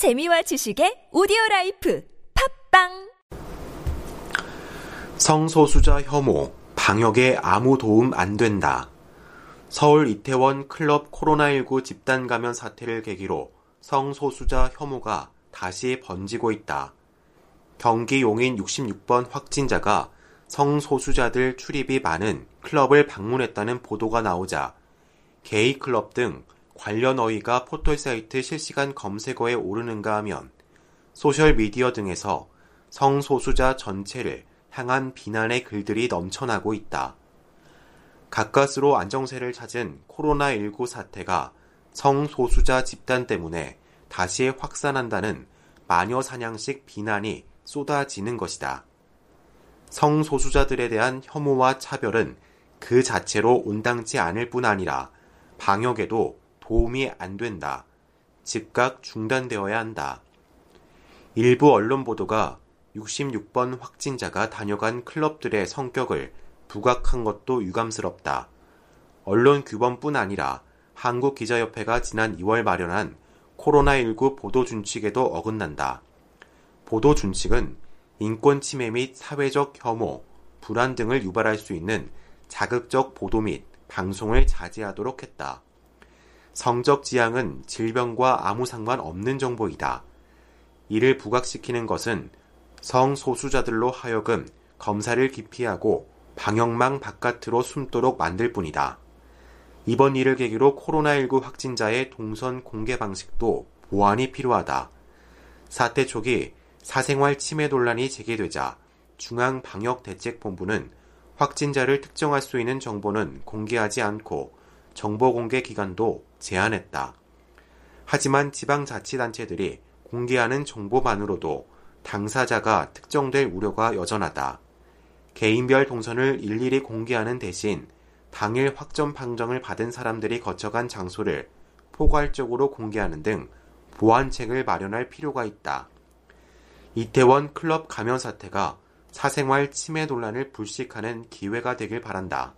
재미와 지식의 오디오 라이프 팟빵 성소수자 혐오, 방역에 아무 도움 안 된다. 서울 이태원 클럽 코로나19 집단 감염 사태를 계기로 성소수자 혐오가 다시 번지고 있다. 경기 용인 66번 확진자가 성소수자들 출입이 많은 클럽을 방문했다는 보도가 나오자 게이 클럽 등 관련 어휘가 포털 사이트 실시간 검색어에 오르는가 하면 소셜미디어 등에서 성소수자 전체를 향한 비난의 글들이 넘쳐나고 있다. 가까스로 안정세를 찾은 코로나19 사태가 성소수자 집단 때문에 다시 확산한다는 마녀 사냥식 비난이 쏟아지는 것이다. 성소수자들에 대한 혐오와 차별은 그 자체로 온당치 않을 뿐 아니라 방역에도 도움이 안 된다. 즉각 중단되어야 한다. 일부 언론 보도가 66번 확진자가 다녀간 클럽들의 성격을 부각한 것도 유감스럽다. 언론 규범뿐 아니라 한국기자협회가 지난 2월 마련한 코로나19 보도 준칙에도 어긋난다. 보도 준칙은 인권 침해 및 사회적 혐오, 불안 등을 유발할 수 있는 자극적 보도 및 방송을 자제하도록 했다. 성적 지향은 질병과 아무 상관 없는 정보이다. 이를 부각시키는 것은 성소수자들로 하여금 검사를 기피하고 방역망 바깥으로 숨도록 만들 뿐이다. 이번 일을 계기로 코로나19 확진자의 동선 공개 방식도 보완이 필요하다. 사태 초기 사생활 침해 논란이 제기되자 중앙방역대책본부는 확진자를 특정할 수 있는 정보는 공개하지 않고 정보 공개 기간도 제한했다. 하지만 지방자치단체들이 공개하는 정보만으로도 당사자가 특정될 우려가 여전하다. 개인별 동선을 일일이 공개하는 대신 당일 확정 판정을 받은 사람들이 거쳐간 장소를 포괄적으로 공개하는 등 보완책을 마련할 필요가 있다. 이태원 클럽 감염 사태가 사생활 침해 논란을 불식하는 기회가 되길 바란다.